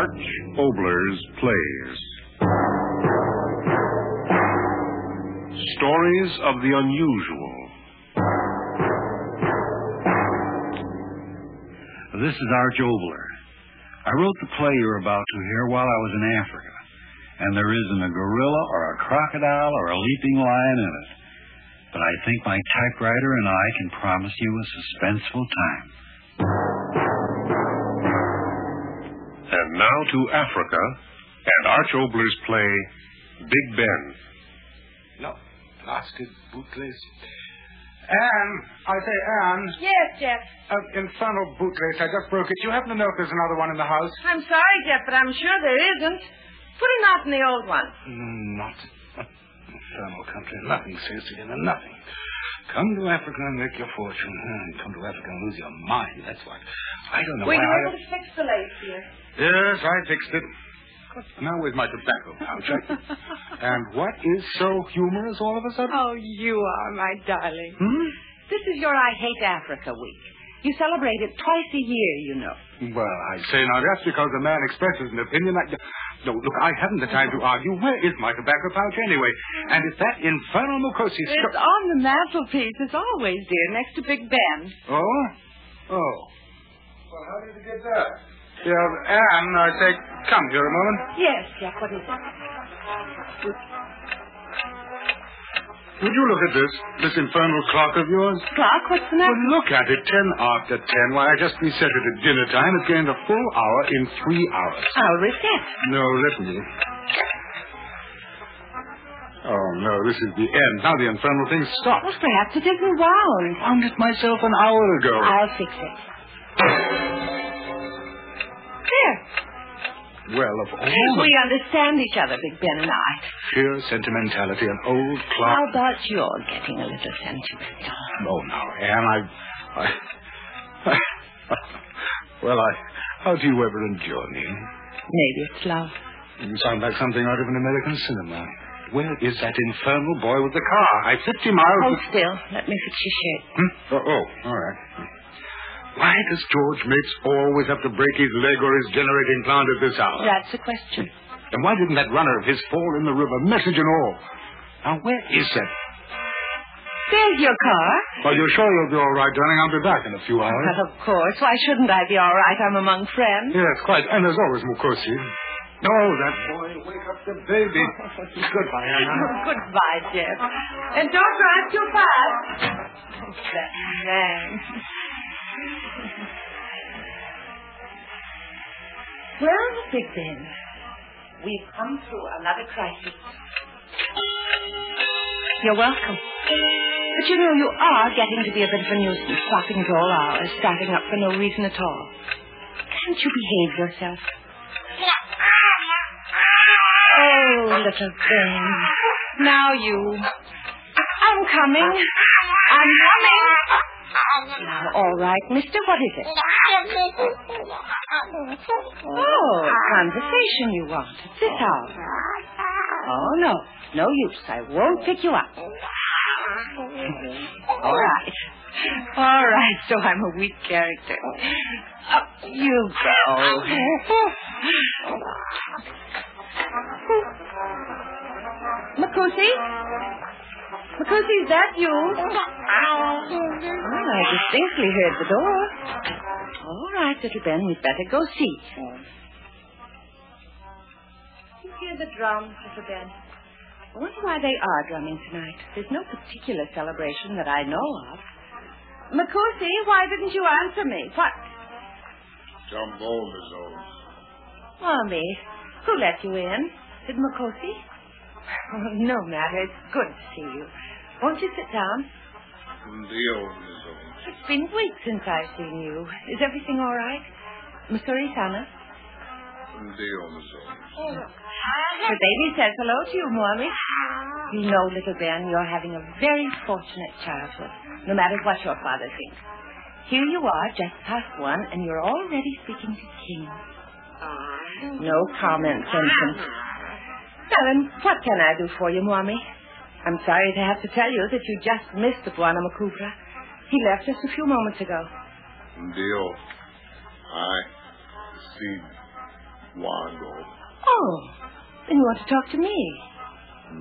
Arch Oboler's Plays. Stories of the Unusual. This is Arch Oboler. I wrote the play you're about to hear while I was in Africa, and there isn't a gorilla or a crocodile or a leaping lion in it. But I think my typewriter and I can promise you a suspenseful time. Now to Africa and Arch Oboler's play, Big Ben. No, blasted bootlace. Anne, I say, Anne. Yes, Jeff. Uh, infernal bootlace. I just broke it. You happen to know if there's another one in the house? I'm sorry, Jeff, but I'm sure there isn't. Put him out in the old one. Mm, Not. Infernal country. Nothing says to him, nothing. Come to Africa and make your fortune. Come to Africa and lose your mind. That's what. I don't know Were why you I... able to fix the lace, dear? Yes, I fixed it. Now with my tobacco pouch. I- and what is so humorous all of a sudden? Oh, you are, my darling. Hmm? This is your I Hate Africa week. You celebrate it twice a year, you know. Well, I say now, that's because a man expresses an opinion. I... No, look, I haven't the time to argue. Where is my tobacco pouch anyway? And if that infernal Mukosi... It's on the mantelpiece, as always, dear, next to Big Ben. Oh? Oh. Well, how did you get that? Yeah, Anne, I say, come here a moment. Yes, Jack, what is it? Would you look at this? This infernal clock of yours? Clock? what's the matter? Well, look at it. Ten after ten. Why, I just reset it at dinner time. It's gained a full hour in three hours. I'll reset. No, let me. Oh, no, this is the end. Now the infernal thing stops. Well, perhaps it isn't wound. Found it myself an hour ago. I'll fix it. There. Well, of all We understand each other, Big Ben and I. sheer sentimentality, an old clock. How about your getting a little sentimental? Oh, now, Anne, I... I... well, I... How do you ever enjoy me? Maybe it's love. You sound like something out of an American cinema. Where is that infernal boy with the car? I 50 miles... Hold still. Let me fix your shirt. Hmm? Oh, oh, all right. Why does George Mapes always have to break his leg or his generating plant at this hour? That's the question. And why didn't that runner of his fall in the river, message and all? Now, where is that? There's your car. Well, you're sure you'll be all right, darling? I'll be back in a few hours. Well, of course. Why shouldn't I be all right? I'm among friends. Yes, quite. And there's always Mukosi. Oh, that boy, wake up the baby. Goodbye, Anna. Goodbye, Jeff. And don't drive too fast. That man. Well, Big Ben, we've come through another crisis. You're welcome. But you know, you are getting to be a bit of a nuisance, stopping at all hours, starting up for no reason at all. Can't you behave yourself? Oh, little Ben. Now you. I'm coming. I'm coming. Now, all right, mister, what is it? Oh, conversation you want at this hour. Oh, no. No use. I won't pick you up. All right. All right, so I'm a weak character. Up you go. Makusi? Makusi, is that you? Oh, I distinctly heard the door. All right, little Ben, we'd better go see. You hear the drums, little Ben? I wonder why they are drumming tonight. There's no particular celebration that I know of. Makusi, why didn't you answer me? What? Jumbo, Miss Owens. Mommy, who let you in? Did Makosi? Oh, no matter. It's good to see you. Won't you sit down? Dio, Miss Owens. It's been weeks since I've seen you. Is everything all right? Mzuri sana? Dio, Miss Owens. The baby says hello to you, Mommy. You know, little Ben, you're having a very fortunate childhood, no matter what your father thinks. Here you are, just past one, and you're already speaking to King. No comment, Vincent. Now what can I do for you, Mommy? I'm sorry to have to tell you that you just missed the Bwana Makubra. He left just a few moments ago. Dio, I see go. Oh, then you want to talk to me?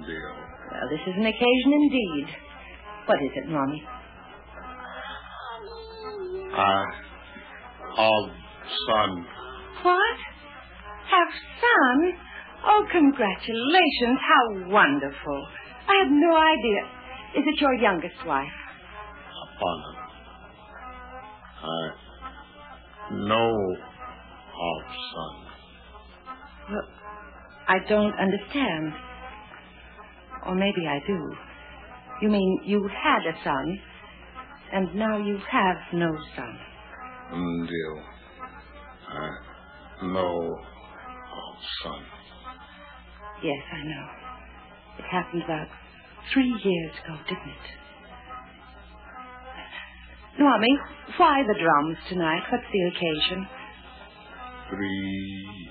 Deal. Well, this is an occasion indeed. What is it, Mommy? I have son. What? Have son? Oh, congratulations. How wonderful. I had no idea. Is it your youngest wife? Upon I know of son. Well, I don't understand. Or maybe I do. You mean you had a son, and now you have no son. Mm, Deal. I uh, know of son. Yes, I know. It happened about three years ago, didn't it? Mommy, why the drums tonight? What's the occasion? Three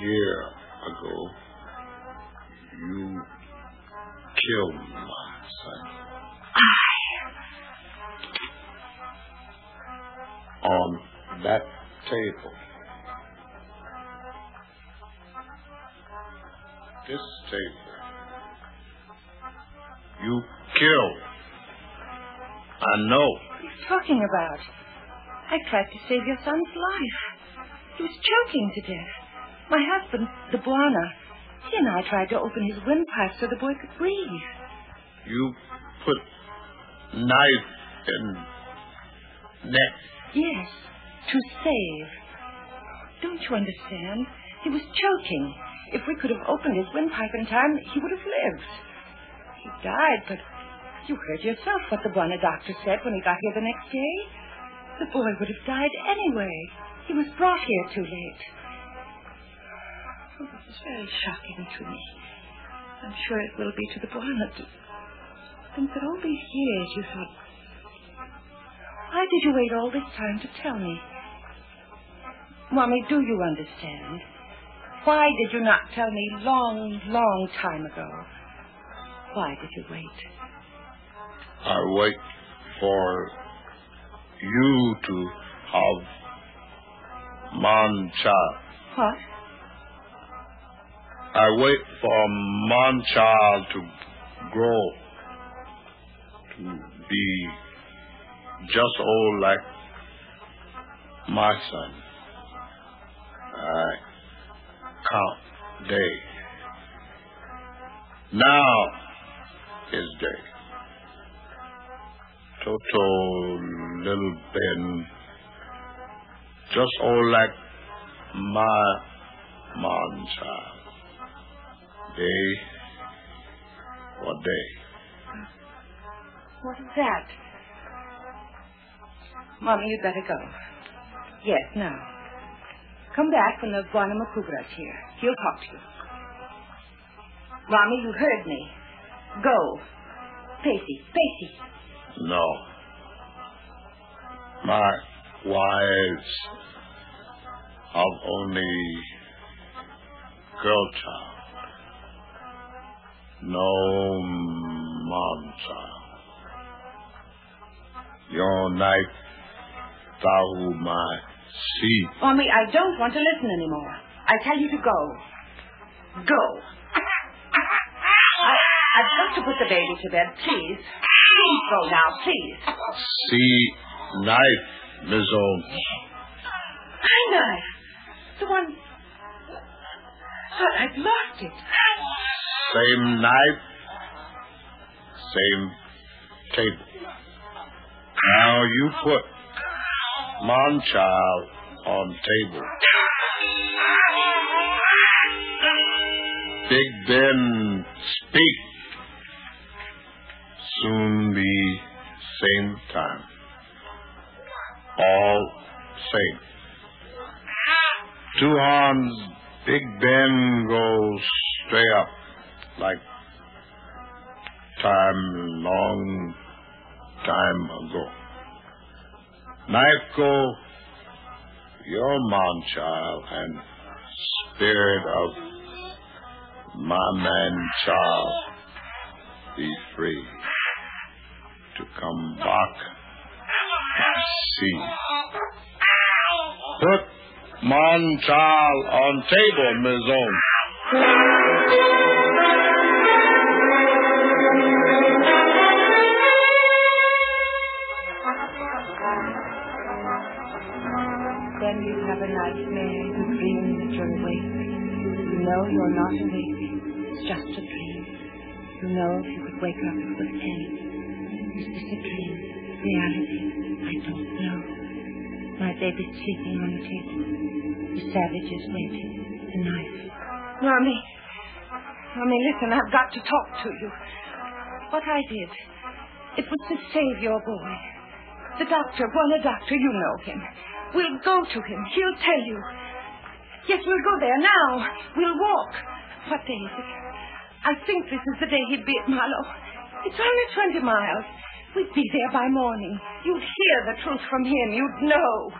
year ago, you killed my son. I. On that table. This table. You killed. I know. What are you talking about? I tried to save your son's life. He was choking to death. My husband, the Bwana, he and I tried to open his windpipe so the boy could breathe. You put knife in neck. Yes, to save. Don't you understand? He was choking. If we could have opened his windpipe in time, he would have lived. He died, but you heard yourself what the Bwana doctor said when he got here the next day. The boy would have died anyway. He was brought here too late. Oh, this is very shocking to me. I'm sure it will be to the Bwana. to Think that all these years you thought. Why did you wait all this time to tell me? Mommy, do you understand? Why did you not tell me long, long time ago? Why did you wait? I wait for you to have man child. What? I wait for man child to grow to be just old like my son. I count day. Now is day. Toto little Ben just all like my man child. Day what day? What is that? Mommy, you'd better go. Yes, now. Come back when the Makubra's here. He'll talk to you. Mommy, you heard me. Go. Pacey, Pacey. No. My wives have only girl child. No mom child. Your night thou my seed. Mommy, I don't want to listen anymore. I tell you to go. Go. I, I've got to put the baby to bed, please. Please go now, please. See knife, Miss Holmes. My knife. The one. But I've lost it. Same knife, same table. Now you put Monchild on table. Big Ben speak. Soon be same time. All same. Two horns, Big Ben goes straight up like time long time ago. Knife your mom child and spirit of my man child be free to come back and see. Put Manchal on table, Mizon. Have a nightmare. You dream that you're awake. You know you're not awake. It's just a dream. You know if you could wake up, it would end. Is this a dream? Reality? I don't know. My baby's sleeping on the table. The savage is waiting. The knife. Mommy. Mommy, listen, I've got to talk to you. What I did, it was to save your boy. The doctor, Buona Doctor, you know him. We'll go to him. He'll tell you. Yes, we'll go there now. We'll walk. What day is it? I think this is the day he'd be at Marlow. It's only 20 miles. We'd be there by morning. You'd hear the truth from him. You'd know.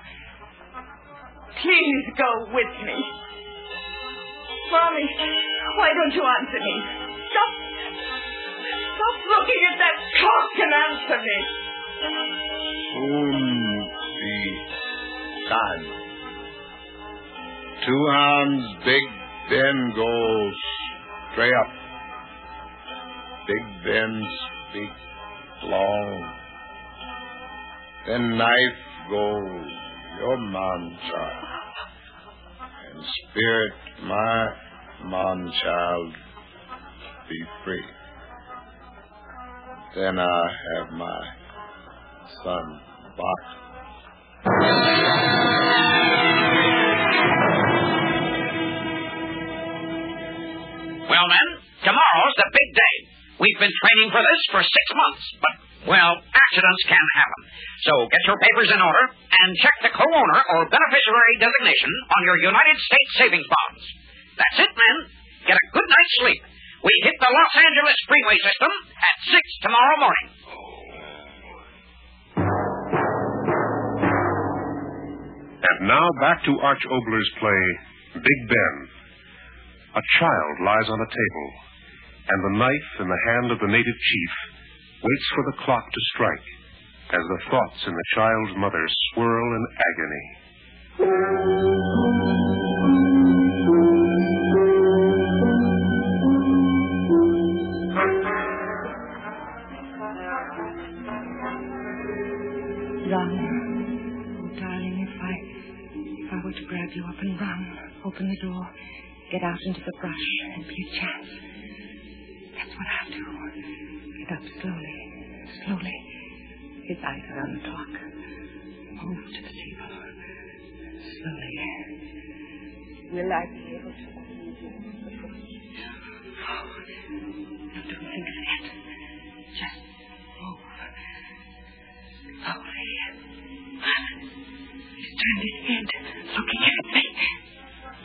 Please go with me. Mommy, why don't you answer me? Stop. Stop looking at that clock and answer me. Soon time. Two hands, Big Ben goes straight up. Big Ben speak long. Then knife goes your man child. And spirit my man child be free. Then I have my son back. Well, then, tomorrow's the big day. We've been training for this for six months, but, well, accidents can happen. So get your papers in order and check the co-owner or beneficiary designation on your United States savings bonds. That's it, men. Get a good night's sleep. We hit the Los Angeles freeway system at six tomorrow morning. And now back to Arch Oboler's play, Big Ben. A child lies on a table, and the knife in the hand of the native chief waits for the clock to strike as the thoughts in the child's mother swirl in agony. You up and run, open the door, get out into the brush and be a chance. That's what I'll do. Get up slowly, slowly. His eyes are on the clock. Move to the table. Slowly. Will I be able to? Oh, no, don't think of that. Just move. Slowly. He's turned his head, looking at me.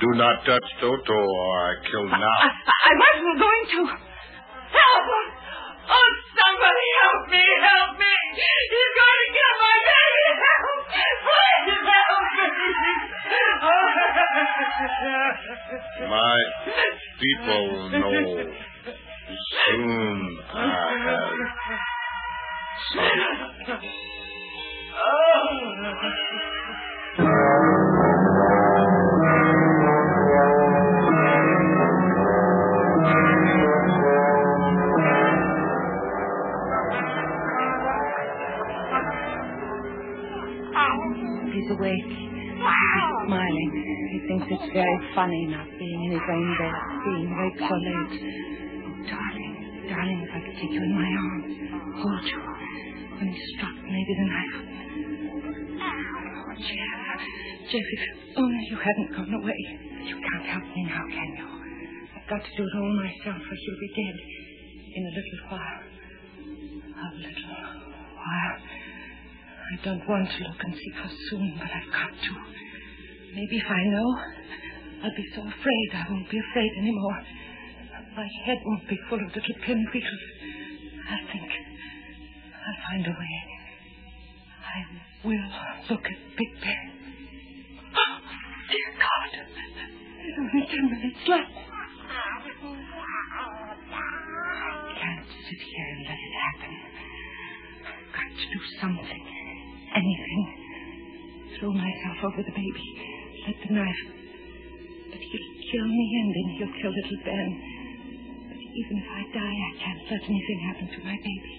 Do not touch Toto or I kill I, now. I wasn't going to. Help! Oh, somebody help me! Help me! He's going to kill my baby! Help! Please help me! My people know soon I have son. funny not being in his own bed, being awake so late. Oh, darling, darling, if I could take you in my arms, hold you. He struck, maybe the knife. Oh, Jeff, Jeff, if only you hadn't gone away. You can't help me now, can you? I've got to do it all myself, or he'll be dead in a little while. A little while. I don't want to look and see how soon, but I've got to. Maybe if I know, I'll be so afraid I won't be afraid anymore. My head won't be full of little pinwheels. I'll think. I'll find a way. I will look at Big Ben. Oh, dear God. There's only ten minutes left. I can't sit here and let it happen. I've got to do something. Anything. Throw myself over the baby. let the knife. Kill me and then he'll kill little Ben. But even if I die, I can't let anything happen to my baby.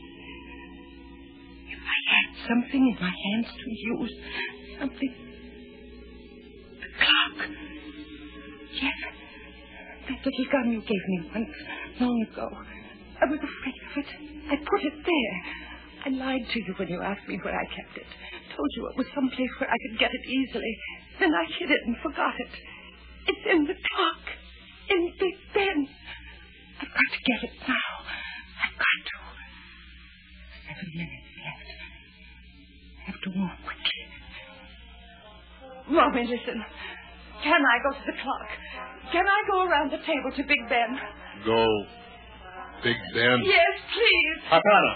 If I had something in my hands to use, something. The clock. Yes. That little gun you gave me once, long ago. I was afraid of it. I put it there. I lied to you when you asked me where I kept it. Told you it was someplace where I could get it easily. Then I hid it and forgot it. It's in the clock. In Big Ben. I've got to get it now. I've got to. Seven minutes left. I have to walk quickly. Mommy, listen. Can I go to the clock? Can I go around the table to Big Ben? Go. Big Ben. Yes, please. Havana.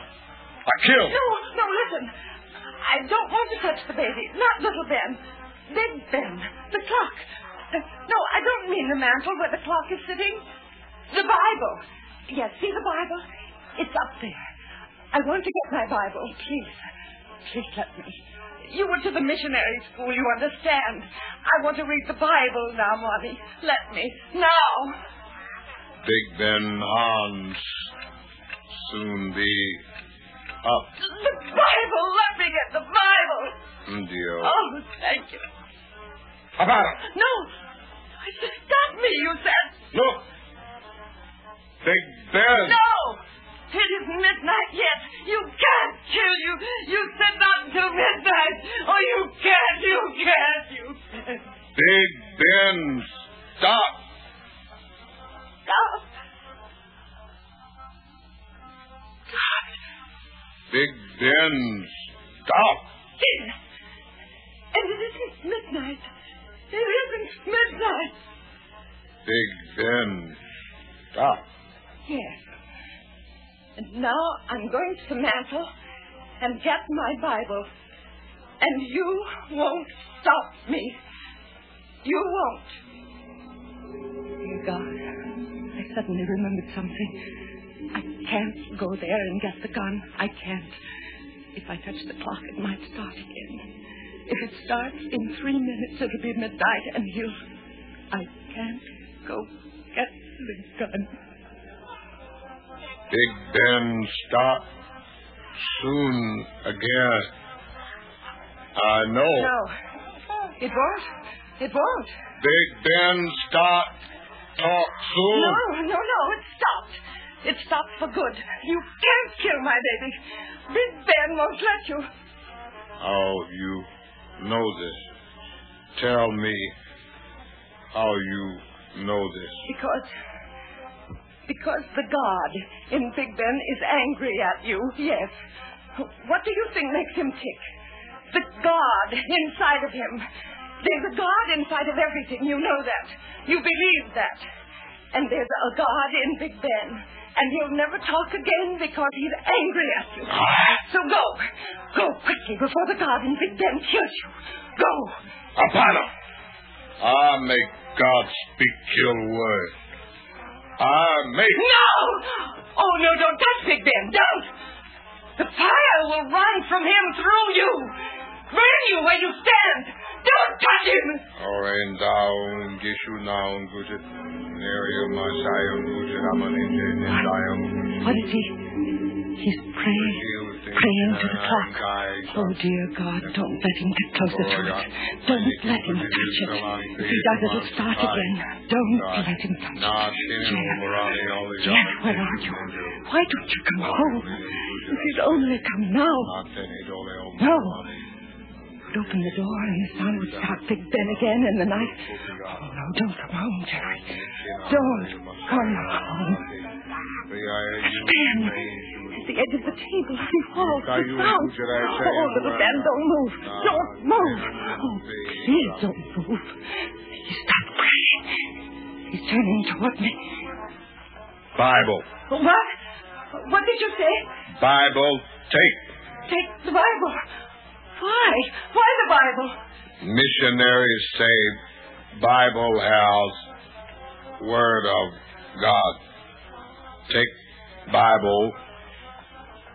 I killed. No, no, listen. I don't want to touch the baby. Not little Ben. Big Ben. The clock. Uh, no, I don't mean the mantle where the clock is sitting. The Bible. Yes, see the Bible? It's up there. I want to get my Bible. Please. Please let me. You went to the missionary school, you understand. I want to read the Bible now, Mommy. Let me. Now. Big Ben Hans soon be up. The Bible. Let me get the Bible. Dio. Oh, thank you. Havana. No. I said, stop me, you said. Look. Big Ben. No! It isn't midnight yet. You can't kill you. You said not until midnight. Oh, you can't. You can't. You can't. Big Ben. Stop. Stop. Big Ben. Stop. Dear. And it isn't midnight. It isn't midnight. Big Ben. Stop. Yes. And now I'm going to the mantel and get my Bible. And you won't stop me. You won't. Dear God, I suddenly remembered something. I can't go there and get the gun. I can't. If I touch the clock, it might start again. If it starts in three minutes, it'll be midnight, and he'll. I can't go get the gun. Big Ben. Stop. Soon again. I know. No. It won't. It won't. Big Ben. Stop. Talk soon. No, no, no. It stopped. It stopped for good. You can't kill my baby. Big Ben won't let you. How you know this? Tell me how you know this. Because. Because the God in Big Ben is angry at you, yes. What do you think makes him tick? The God inside of him. There's a God inside of everything. You know that. You believe that. And there's a God in Big Ben. And he'll never talk again because he's angry at you. So go. Go quickly before the God in Big Ben kills you. Go. Apollo! Ah, I make God speak your word. Ah, I make. No! Oh, no, don't touch Big Ben. Don't! The fire will run from him through you. Burn you where you stand. Don't touch him. Oren down, Gishu now, Gujit, Nerio Masayam, Gujit Amaninje, Nindayam, What is he? He's praying. Praying to the clock. Oh, dear God, don't let him get closer to it. Don't let him touch it. If he does, it'll start again. Don't let him touch it. Jeff, Jeff, where are you? Why don't you come home? If you'd only come now. No. You'd open the door and the sun would start Big Ben again in the night. Oh, no, don't come home, Jerry. Don't come home. Stand at the edge of the table. He falls. He falls. Oh, little Ben, don't move. Don't move. Oh, please don't move. He stopped praying. He's turning toward me. Bible. What? What did you say? Bible. Take. Take the Bible. Why? Why the Bible? Missionaries say Bible has Word of God. Take Bible.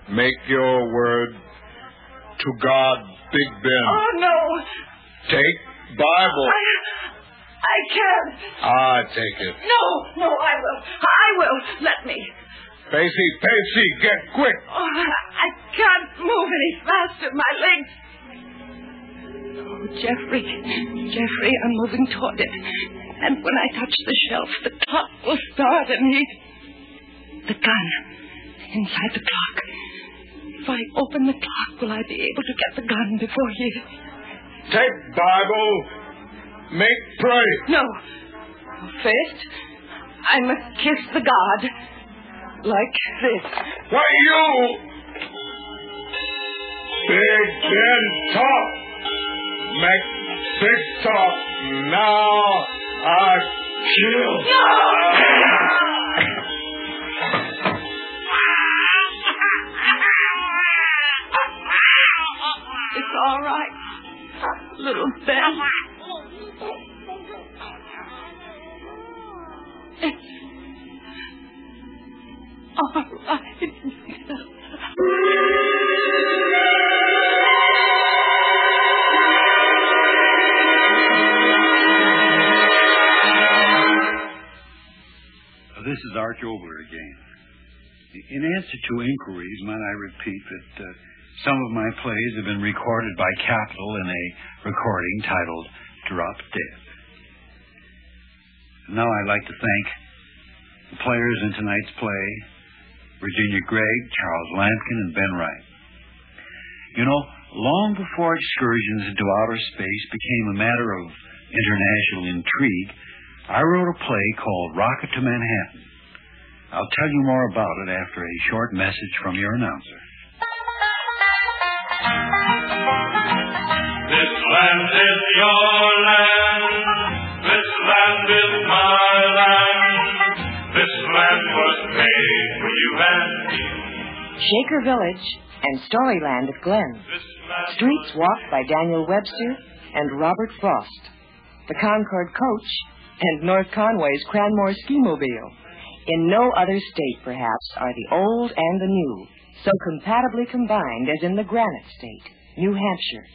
Make your word to God, Big Ben. Oh, no. Take Bible. I, I can't. Ah, take it. No, no, I will. I will. Let me. Pacey, Pacey, get quick. Oh, I can't move any faster. My legs. Oh, Jeffrey. Jeffrey, I'm moving toward it. And when I touch the shelf, the clock will start and he. The gun. Inside the clock. If I open the clock, will I be able to get the gun before he. Take Bible. Make pray. No. First, I must kiss the God. Like this. Why, you. Big Ben talk. Make talk. Now I kill. It's all right. Little Ben. It's all right. Is Arch Oboler again. In answer to inquiries, might I repeat that uh, some of my plays have been recorded by Capitol in a recording titled Drop Dead. Now I'd like to thank the players in tonight's play, Virginia Gregg, Charles Lampkin, and Ben Wright. You know, long before excursions into outer space became a matter of international intrigue, I wrote a play called Rocket to Manhattan. I'll tell you more about it after a short message from your announcer. This land is your land. This land is my land. This land was made for you and me. Shaker Village and Storyland at Glen. Streets walked by Daniel Webster and Robert Frost. The Concord Coach and North Conway's Cranmore Ski Mobile. In no other state, perhaps, are the old and the new so compatibly combined as in the Granite State, New Hampshire.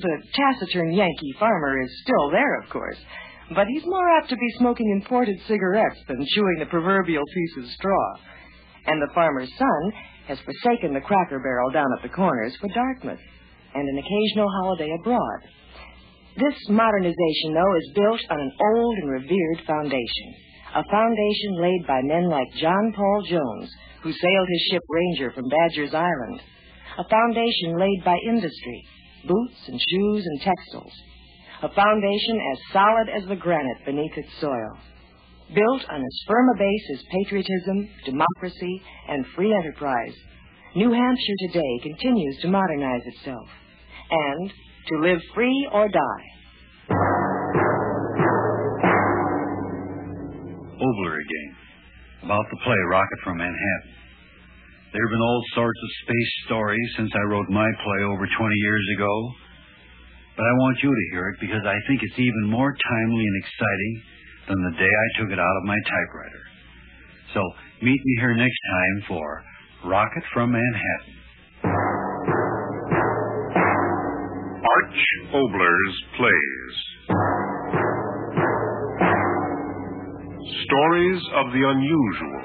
The taciturn Yankee farmer is still there, of course, but he's more apt to be smoking imported cigarettes than chewing the proverbial piece of straw. And the farmer's son has forsaken the cracker barrel down at the corners for Dartmouth and an occasional holiday abroad. This modernization, though, is built on an old and revered foundation. A foundation laid by men like John Paul Jones, who sailed his ship Ranger from Badger's Island. A foundation laid by industry, boots and shoes and textiles. A foundation as solid as the granite beneath its soil. Built on as firm a base as patriotism, democracy, and free enterprise, New Hampshire today continues to modernize itself and to live free or die. Oboler again, about the play Rocket from Manhattan. There have been all sorts of space stories since I wrote my play over 20 years ago, but I want you to hear it because I think it's even more timely and exciting than the day I took it out of my typewriter. So meet me here next time for Rocket from Manhattan. Arch Oboler's Plays. Stories of the unusual.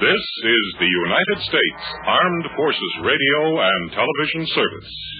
This is the United States Armed Forces Radio and Television Service.